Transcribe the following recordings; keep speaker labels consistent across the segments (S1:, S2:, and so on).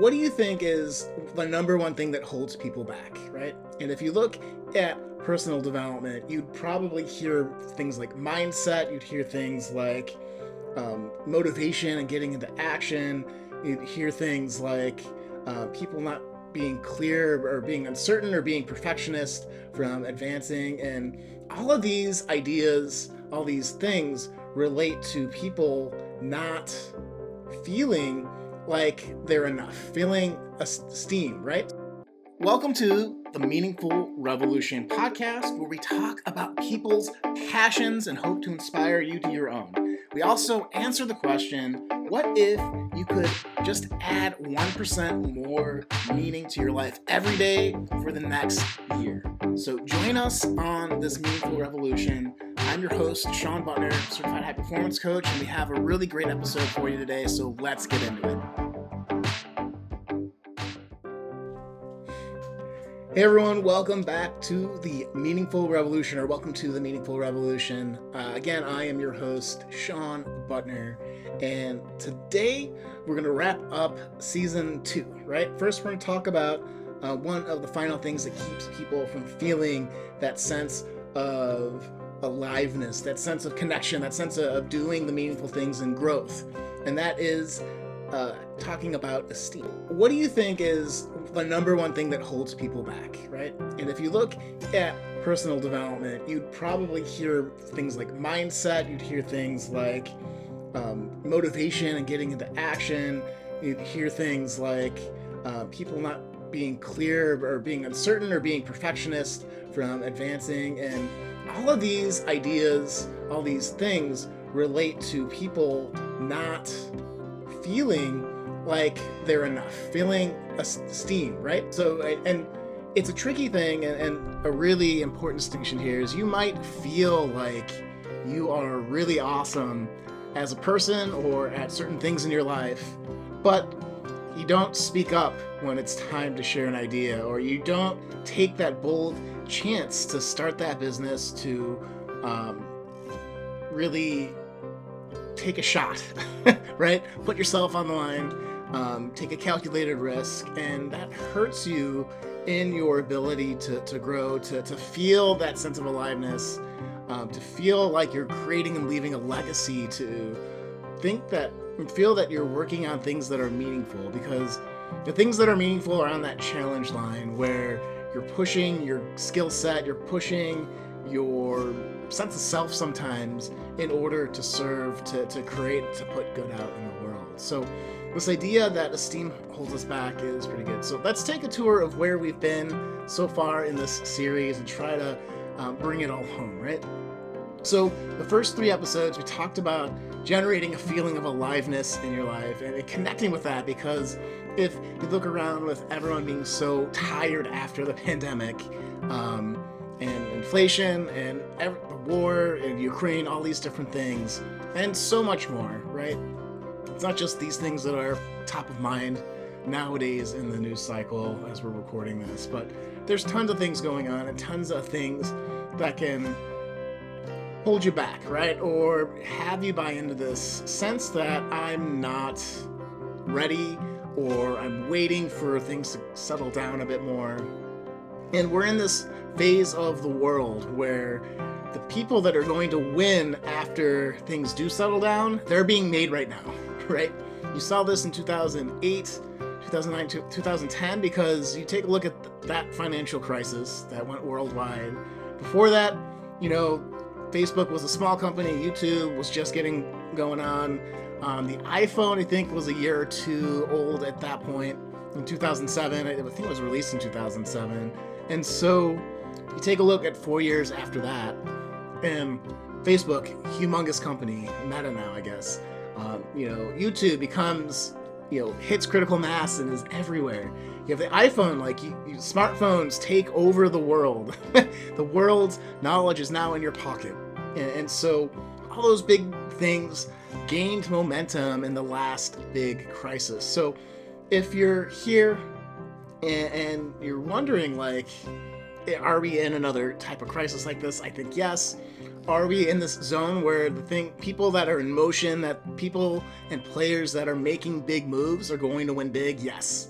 S1: what do you think is the number one thing that holds people back, right? And if you look at personal development, you'd probably hear things like mindset, you'd hear things like um, motivation and getting into action, you'd hear things like uh, people not being clear or being uncertain or being perfectionist from advancing. And all of these ideas, all these things relate to people not feeling like they're enough, feeling esteem, right? Welcome to the Meaningful Revolution podcast, where we talk about people's passions and hope to inspire you to your own. We also answer the question what if you could just add 1% more meaning to your life every day for the next year? So join us on this Meaningful Revolution. I'm your host, Shawn Buttner, certified high performance coach, and we have a really great episode for you today. So let's get into it. Hey everyone, welcome back to the Meaningful Revolution, or welcome to the Meaningful Revolution. Uh, again, I am your host, Shawn Buttner, and today we're going to wrap up season two, right? First, we're going to talk about uh, one of the final things that keeps people from feeling that sense of aliveness, that sense of connection, that sense of doing the meaningful things and growth, and that is uh, talking about esteem. What do you think is the number one thing that holds people back, right? And if you look at personal development, you'd probably hear things like mindset, you'd hear things like um, motivation and getting into action, you'd hear things like uh, people not being clear or being uncertain or being perfectionist from advancing. And all of these ideas, all these things relate to people not feeling like they're enough, feeling esteem, right? So, and it's a tricky thing, and, and a really important distinction here is you might feel like you are really awesome as a person or at certain things in your life, but you don't speak up when it's time to share an idea, or you don't take that bold chance to start that business to um, really take a shot, right? Put yourself on the line, um, take a calculated risk, and that hurts you in your ability to, to grow, to, to feel that sense of aliveness, um, to feel like you're creating and leaving a legacy, to think that, feel that you're working on things that are meaningful because the things that are meaningful are on that challenge line where you're pushing your skill set, you're pushing your sense of self sometimes in order to serve, to, to create, to put good out in the world. So, this idea that esteem holds us back is pretty good. So, let's take a tour of where we've been so far in this series and try to um, bring it all home, right? So, the first three episodes, we talked about generating a feeling of aliveness in your life and connecting with that because if you look around with everyone being so tired after the pandemic, um, and inflation and every, the war in Ukraine, all these different things, and so much more, right? It's not just these things that are top of mind nowadays in the news cycle as we're recording this, but there's tons of things going on and tons of things that can hold you back, right? Or have you buy into this sense that I'm not ready or I'm waiting for things to settle down a bit more. And we're in this phase of the world where the people that are going to win after things do settle down, they're being made right now, right? You saw this in 2008, 2009, 2010, because you take a look at that financial crisis that went worldwide. Before that, you know, Facebook was a small company, YouTube was just getting going on. Um, the iPhone, I think, was a year or two old at that point in 2007. I think it was released in 2007. And so you take a look at four years after that, and Facebook, humongous company, Meta now, I guess. Um, you know, YouTube becomes, you know, hits critical mass and is everywhere. You have the iPhone, like you, you, smartphones take over the world. the world's knowledge is now in your pocket, and, and so all those big things gained momentum in the last big crisis. So if you're here and, and you're wondering, like, are we in another type of crisis like this? I think yes. are we in this zone where the thing people that are in motion, that people and players that are making big moves are going to win big? Yes.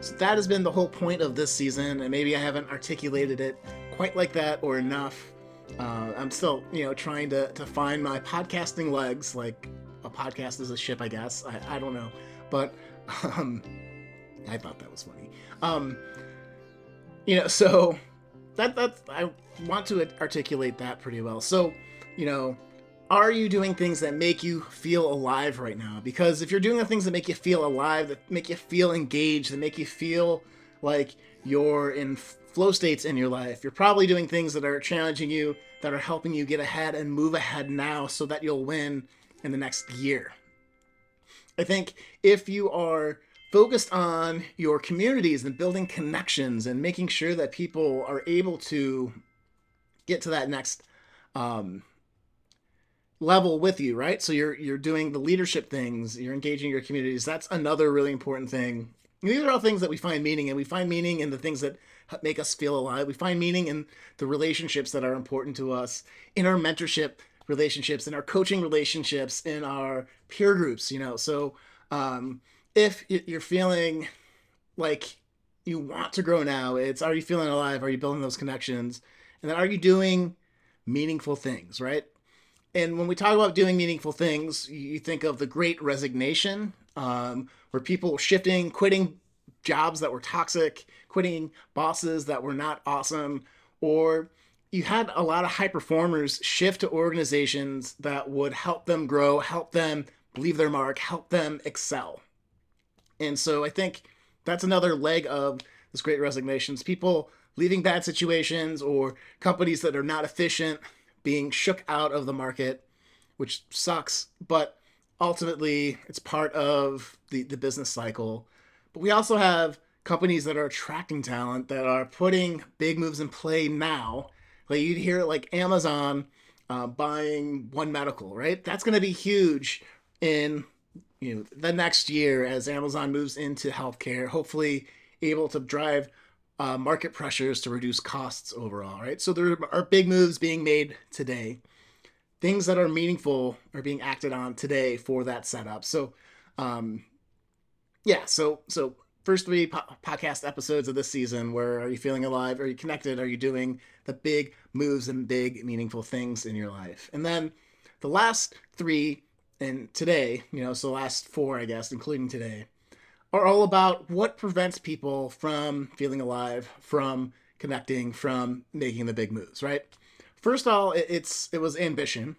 S1: So that has been the whole point of this season, and maybe I haven't articulated it quite like that or enough. Uh, I'm still, you know, trying to, to find my podcasting legs. Like a podcast is a ship, I guess. I, I don't know, but um, I thought that was funny. Um, you know, so that that I want to articulate that pretty well. So, you know, are you doing things that make you feel alive right now? Because if you're doing the things that make you feel alive, that make you feel engaged, that make you feel like you're in flow states in your life, you're probably doing things that are challenging you, that are helping you get ahead and move ahead now so that you'll win in the next year. I think if you are focused on your communities and building connections and making sure that people are able to get to that next um, level with you, right? So you're you're doing the leadership things, you're engaging your communities. That's another really important thing. These are all things that we find meaning and We find meaning in the things that make us feel alive. We find meaning in the relationships that are important to us, in our mentorship relationships, in our coaching relationships, in our peer groups. You know, so um, if you're feeling like you want to grow now, it's are you feeling alive? Are you building those connections? And then are you doing meaningful things, right? And when we talk about doing meaningful things, you think of the great resignation, um, where people shifting, quitting jobs that were toxic, quitting bosses that were not awesome, or you had a lot of high performers shift to organizations that would help them grow, help them leave their mark, help them excel. And so I think that's another leg of this great resignations. People leaving bad situations or companies that are not efficient being shook out of the market, which sucks, but ultimately it's part of the, the business cycle. But we also have companies that are attracting talent that are putting big moves in play now. Like you'd hear like Amazon uh, buying One Medical, right? That's going to be huge in you know the next year as Amazon moves into healthcare, hopefully able to drive uh, market pressures to reduce costs overall, right? So there are big moves being made today. Things that are meaningful are being acted on today for that setup. So, um, yeah. So so first three po- podcast episodes of this season. Where are you feeling alive? Are you connected? Are you doing the big moves and big meaningful things in your life? And then the last three and today, you know, so last four, I guess, including today, are all about what prevents people from feeling alive, from connecting, from making the big moves, right? First of all, it's it was ambition.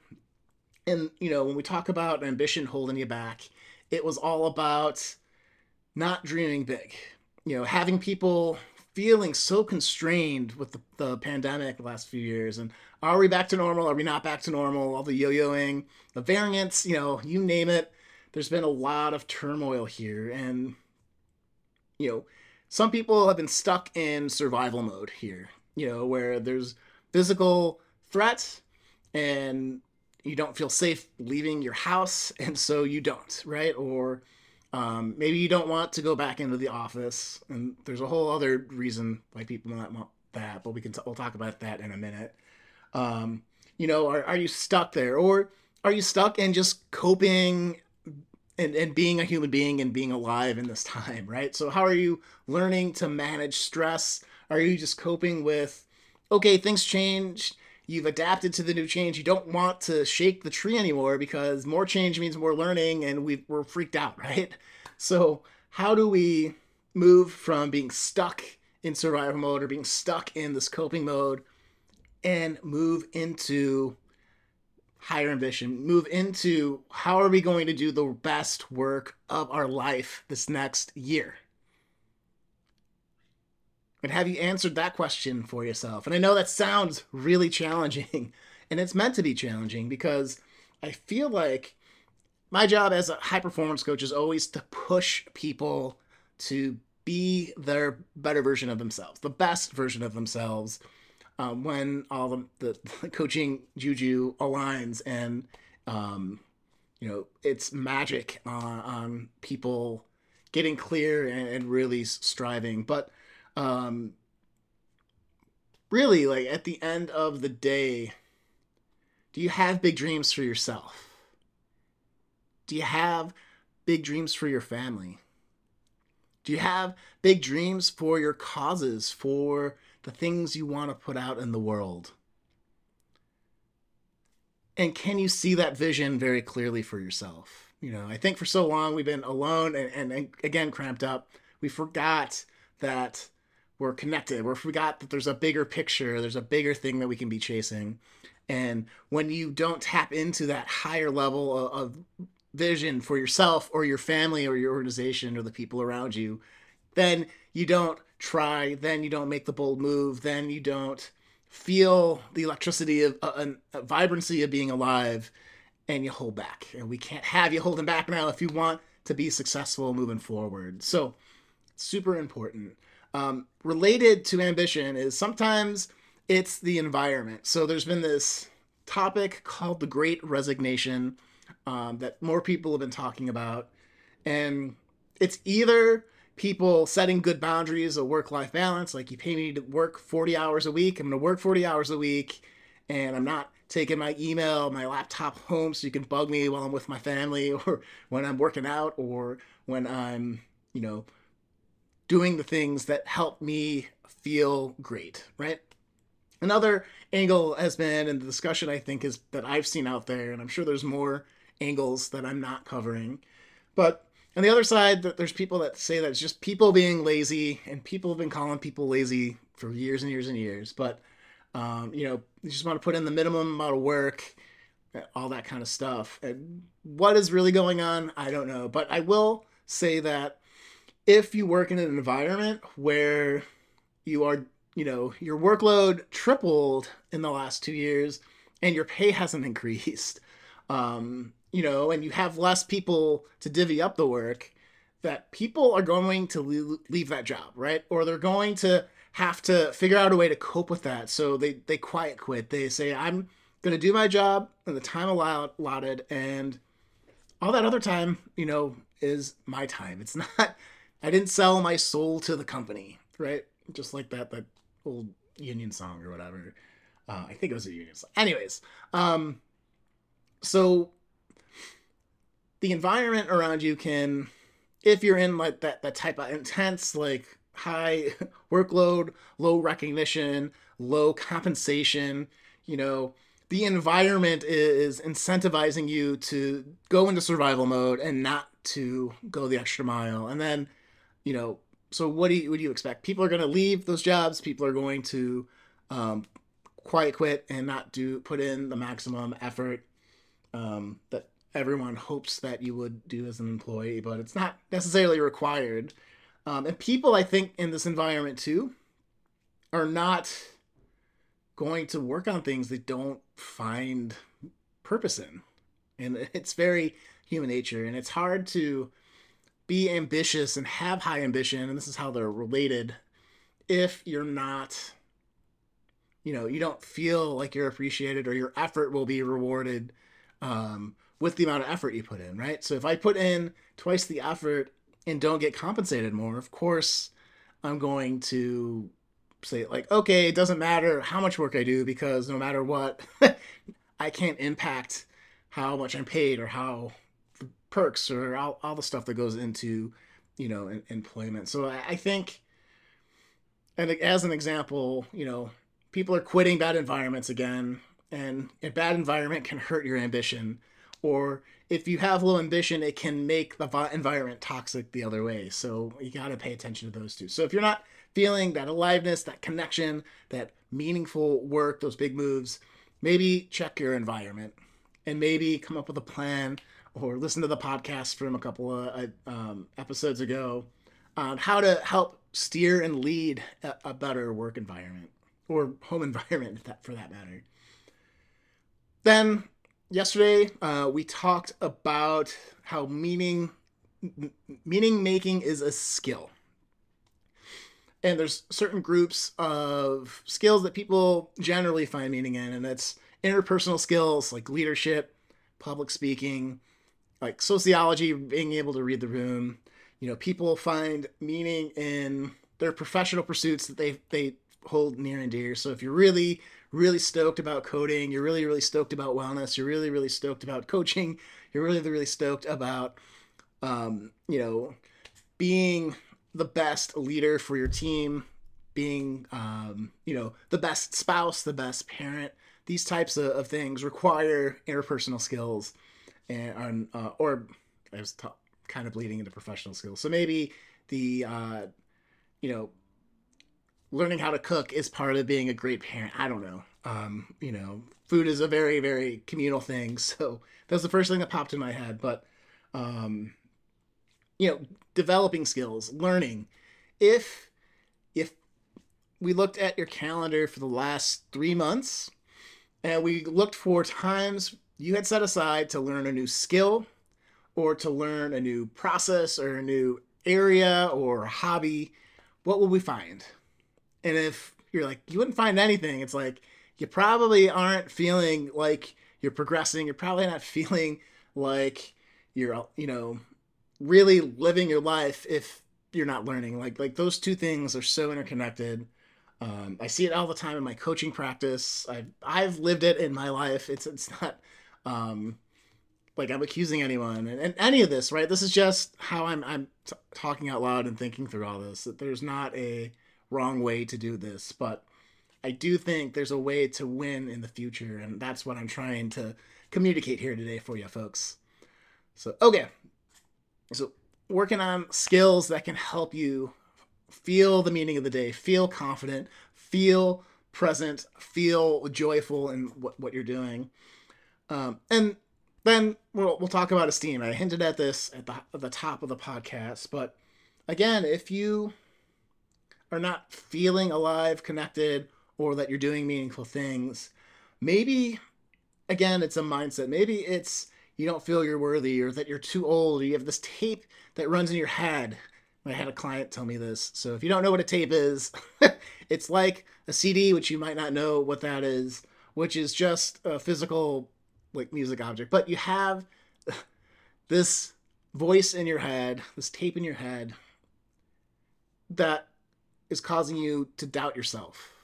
S1: And you know, when we talk about ambition holding you back, it was all about not dreaming big. You know, having people feeling so constrained with the, the pandemic the last few years and are we back to normal? Are we not back to normal? All the yo-yoing the variants you know you name it. There's been a lot of turmoil here and you know some people have been stuck in survival mode here you know where there's physical threat and you don't feel safe leaving your house and so you don't right? Or um, maybe you don't want to go back into the office, and there's a whole other reason why people might want that, but we can t- we'll talk about that in a minute. Um, you know, are, are you stuck there, or are you stuck in just coping and, and being a human being and being alive in this time, right? So how are you learning to manage stress? Are you just coping with, okay, things changed? you've adapted to the new change. You don't want to shake the tree anymore because more change means more learning, and we we're freaked out, right? So how do we move from being stuck in survival mode or being stuck in this coping mode and move into higher ambition, move into how are we going to do the best work of our life this next year? And have you answered that question for yourself? And I know that sounds really challenging, and it's meant to be challenging because I feel like my job as a high performance coach is always to push people to be their better version of themselves, the best version of themselves. Um, when all the, the, the, coaching juju aligns and um, you know it's magic on, people getting clear and, and really striving but um really like at the end of the day Do you have big dreams for yourself? Do you have big dreams for your family? Do you have big dreams for your causes, for the things you want to put out in the world? And can you see that vision very clearly for yourself? You know, I think for so long we've been alone and, and, and again cramped up. We forgot that we're connected. We forgot that there's a bigger picture, there's a bigger thing that we can be chasing. And when you don't tap into that higher level of, of vision for yourself or your family or your organization or the people around you, then you don't try, then you don't make the bold move, then you don't feel the electricity of uh, a, vibrancy of being alive and you hold back. And we can't have you holding back now if you want to be successful moving forward. So, super important. Um, related to ambition is sometimes it's the environment. So, there's been this topic called the Great Resignation um, that more people have been talking about. And it's either people setting good boundaries, a work life balance, like you pay me to work 40 hours a week, I'm going to work 40 hours a week, and I'm not taking my email, my laptop home so you can bug me while I'm with my family or when I'm working out or when I'm, you know, doing the things that help me feel great, right? Another angle has been, and the discussion I think is that I've seen out there, and I'm sure there's more angles that I'm not covering. But on the other side, there's people that say that it's just people being lazy, and people have been calling people lazy for years and years and years. But um, you know, you just want to put in the minimum amount of work, all that kind of stuff. And what is really going on, I don't know. But I will say that if you work in an environment where you are, you know, your workload tripled in the last two years and your pay hasn't increased, um, you know, and you have less people to divvy up the work, that people are going to leave that job, right? Or they're going to have to figure out a way to cope with that. So they they quiet quit. They say, "I'm going to do my job in the time allotted, and all that other time, you know, is my time. It's not. I didn't sell my soul to the company, right? Just like that that old union song or whatever. Uh, I think it was a union song. Anyways, um, so the environment around you can if you're in like that that type of intense like high workload low recognition low compensation you know the environment is incentivizing you to go into survival mode and not to go the extra mile. And then you know so what do you what do you expect? People are going to leave those jobs. People are going to um, quiet quit and not do put in the maximum effort um, that everyone hopes that you would do as an employee, but it's not necessarily required. Um, and people, I think, in this environment too, are not going to work on things they don't find purpose in. And it's very human nature. And it's hard to be ambitious and have high ambition. And this is how they're related if you're not, you know, you don't feel like you're appreciated or your effort will be rewarded. Um, with the amount of effort you put in, right? So if I put in twice the effort and don't get compensated more, of course, I'm going to say, like, okay, it doesn't matter how much work I do because no matter what, I can't impact how much I'm paid or how the perks or all, all the stuff that goes into, you know, in, employment. So I, I think, and as an example, you know, people are quitting bad environments again, and a bad environment can hurt your ambition or if you have low ambition, it can make the environment toxic the other way. So you got to pay attention to those two. So if you're not feeling that aliveness, that connection, that meaningful work, those big moves, maybe check your environment and maybe come up with a plan or listen to the podcast from a couple of uh, um, episodes ago on how to help steer and lead a, a better work environment or home environment for that matter. Then yesterday uh, we talked about how meaning meaning making is a skill. And there's certain groups of skills that people generally find meaning in and it's interpersonal skills like leadership public speaking like sociology being able to read the room. You know people find meaning in their professional pursuits that they they hold near and dear. So if you're really, really stoked about coding, you're really, really stoked about wellness, you're really, really stoked about coaching, you're really, really stoked about, um, you know, being the best leader for your team, being, um, you know, the best spouse, the best parent. These types of, of things require interpersonal skills, and uh, or I was t- kind of bleeding into professional skills. So maybe the, uh, you know, learning how to cook is part of being a great parent. I don't know. Um, you know, food is a very, very communal thing. So that's the first thing that popped in my head. But, um, you know, developing skills, learning. If, if we looked at your calendar for the last three months and we looked for times you had set aside to learn a new skill or to learn a new process or a new area or hobby, what will we find? And if you're like, you wouldn't find anything, it's like, you probably aren't feeling like you're progressing. You're probably not feeling like you're, you know, really living your life if you're not learning. Like, like those two things are so interconnected. Um, I see it all the time in my coaching practice. I've, I've lived it in my life. It's, it's not, um, like I'm accusing anyone and, and, any of this, right? This is just how I'm I'm t- talking out loud and thinking through all this. That there's not a wrong way to do this, but I do think there's a way to win in the future, and that's what I'm trying to communicate here today for you folks. So, okay. So, working on skills that can help you feel the meaning of the day, feel confident, feel present, feel joyful in what, what you're doing. Um, and then we'll, we'll talk about esteem. I hinted at this at the, at the top of the podcast, but again, if you are not feeling alive, connected, or that you're doing meaningful things, maybe again it's a mindset. Maybe it's you don't feel you're worthy or that you're too old or you have this tape that runs in your head. I had a client tell me this. So if you don't know what a tape is, it's like a CD, which you might not know what that is, which is just a physical like music object. But you have this voice in your head, this tape in your head that is causing you to doubt yourself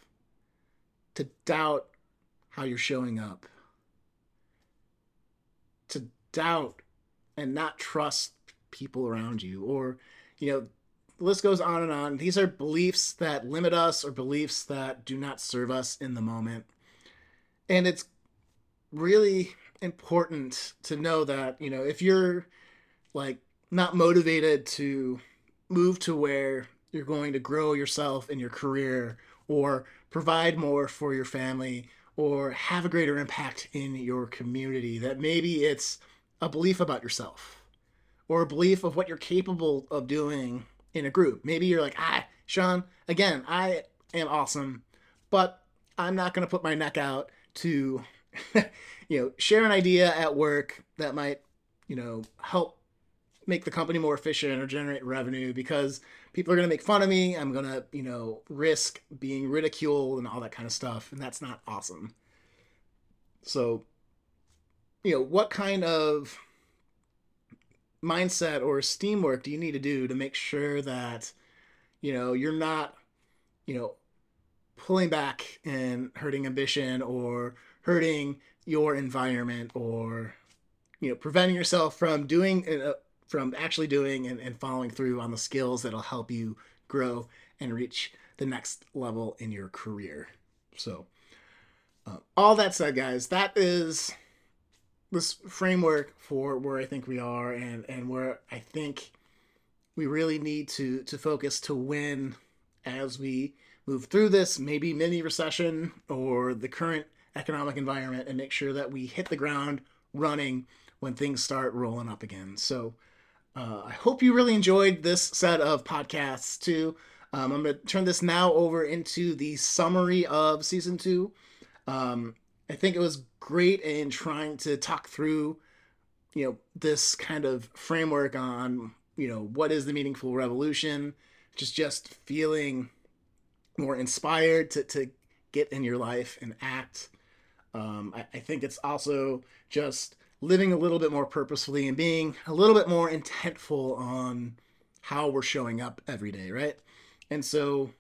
S1: to doubt how you're showing up, to doubt and not trust people around you, or, you know, the list goes on and on. These are beliefs that limit us or beliefs that do not serve us in the moment. And it's really important to know that, you know, if you're like not motivated to move to where you're going to grow yourself in your career or provide more for your family or have a greater impact in your community. That maybe it's a belief about yourself or a belief of what you're capable of doing in a group. Maybe you're like, ah, Shawn, again, I am awesome, but I'm not going to put my neck out to, you know, share an idea at work that might, you know, help make the company more efficient or generate revenue because people are going to make fun of me. I'm going to, you know, risk being ridiculed and all that kind of stuff. And that's not awesome. So, you know, what kind of mindset or esteem work do you need to do to make sure that, you know, you're not, you know, pulling back and hurting ambition or hurting your environment or, you know, preventing yourself from doing uh, from actually doing and, and following through on the skills that'll help you grow and reach the next level in your career. So, uh, all that said, guys, that is this framework for where I think we are and and where I think we really need to to focus to win as we move through this maybe mini recession or the current economic environment and make sure that we hit the ground running when things start rolling up again. So uh, I hope you really enjoyed this set of podcasts too. Um, I'm going to turn this now over into the summary of season two. Um, I think it was great in trying to talk through, you know, this kind of framework on, you know, what is the meaningful revolution, just just feeling more inspired to, to get in your life and act. Um, I, I think it's also just living a little bit more purposefully and being a little bit more intentful on how we're showing up every day, right? And so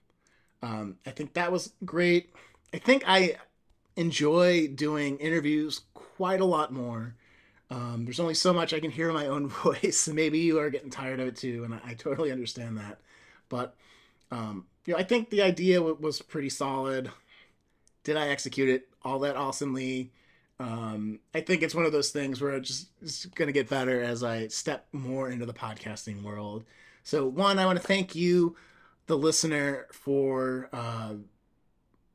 S1: Um, I think that was great. I think I enjoy doing interviews quite a lot more. Um, there's only so much I can hear my own voice, maybe you are getting tired of it too, and I, I totally understand that. But um, you know, I think the idea w- was pretty solid. Did I execute it all that awesomely? Um, I think it's one of those things where it's just it's going to get better as I step more into the podcasting world. So, one, I want to thank you, the listener, for uh,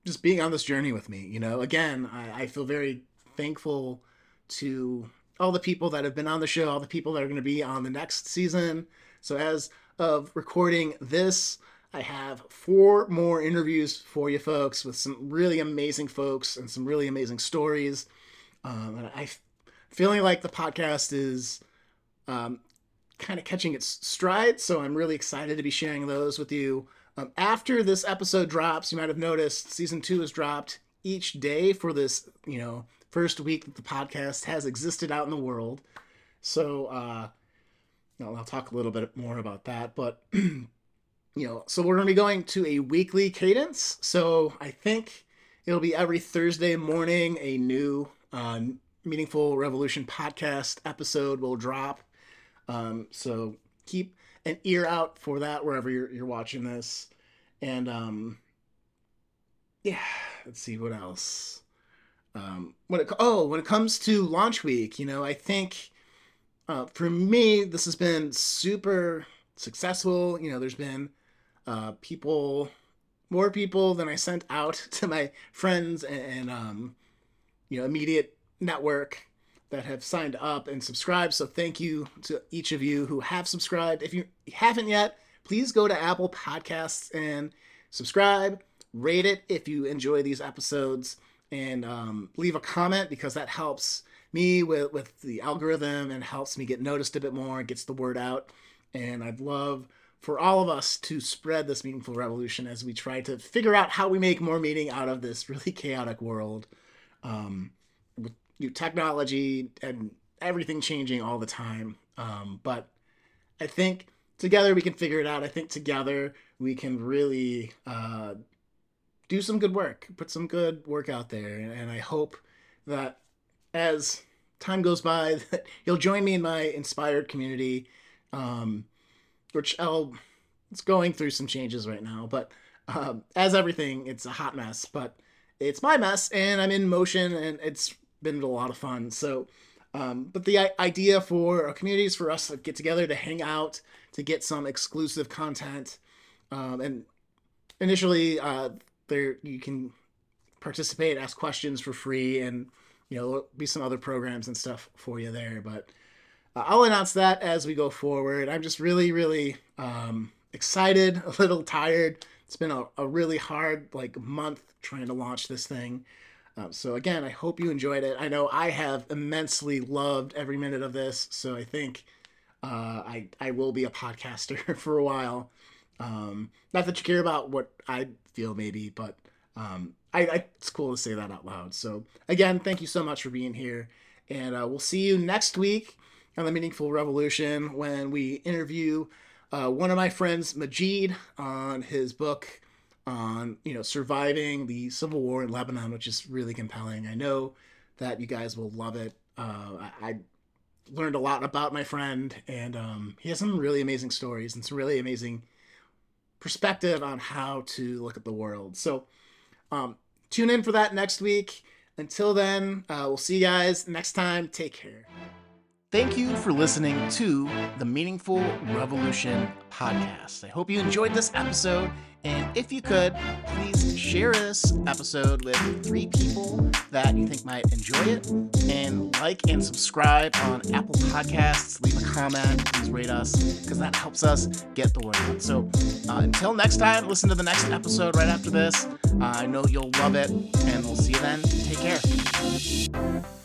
S1: just being on this journey with me. You know, again, I, I feel very thankful to all the people that have been on the show, all the people that are going to be on the next season. So, as of recording this, I have four more interviews for you folks with some really amazing folks and some really amazing stories. Um, and I feeling like the podcast is um, kind of catching its stride, so I'm really excited to be sharing those with you. Um, after this episode drops, you might have noticed season two has dropped each day for this, you know, first week that the podcast has existed out in the world. So, uh, I'll talk a little bit more about that, but you know, so we're going to be going to a weekly cadence. So I think it'll be every Thursday morning a new uh, Meaningful Revolution podcast episode will drop. Um, so keep an ear out for that wherever you're, you're watching this. And um, yeah, let's see what else. Um, when it oh when it comes to launch week, you know, I think uh, for me this has been super successful. You know, there's been uh, people, more people than I sent out to my friends and, and um, you know immediate network that have signed up and subscribed. So thank you to each of you who have subscribed. If you haven't yet, please go to Apple Podcasts and subscribe, rate it if you enjoy these episodes, and um, leave a comment because that helps me with, with the algorithm and helps me get noticed a bit more, gets the word out. And I'd love for all of us to spread this meaningful revolution as we try to figure out how we make more meaning out of this really chaotic world. Um, with new technology and everything changing all the time. Um, but I think together we can figure it out. I think together we can really uh, do some good work, put some good work out there. And I hope that as time goes by, that you'll join me in my inspired community, um, which I'll, it's going through some changes right now. But um, as everything, it's a hot mess. But it's my mess, and I'm in motion, and it's been a lot of fun. So, um, but the idea for a community is for us to get together, to hang out, to get some exclusive content, um, and initially, uh, there you can participate, ask questions for free, and you know there'll be some other programs and stuff for you there. But uh, I'll announce that as we go forward. I'm just really, really um, excited, a little tired. It's been a, a really hard like month trying to launch this thing. Um, so again, I hope you enjoyed it. I know I have immensely loved every minute of this, so I think uh, I I will be a podcaster for a while. Um, not that you care about what I feel, maybe, but um, I, I, it's cool to say that out loud. So again, thank you so much for being here, and uh, we'll see you next week on the Meaningful Revolution when we interview uh, one of my friends, Majid, on his book on you know surviving the civil war in Lebanon, which is really compelling. I know that you guys will love it. Uh, I, I, learned a lot about my friend, and um, he has some really amazing stories and some really amazing perspective on how to look at the world. So um, tune in for that next week. Until then, uh, we'll see you guys next time. Take care. Thank you for listening to the Meaningful Revolution podcast. I hope you enjoyed this episode. And if you could, please share this episode with three people that you think might enjoy it. And like and subscribe on Apple Podcasts. Leave a comment. Please rate us because that helps us get the word out. So uh, until next time, listen to the next episode right after this. Uh, I know you'll love it. And we'll see you then. Take care.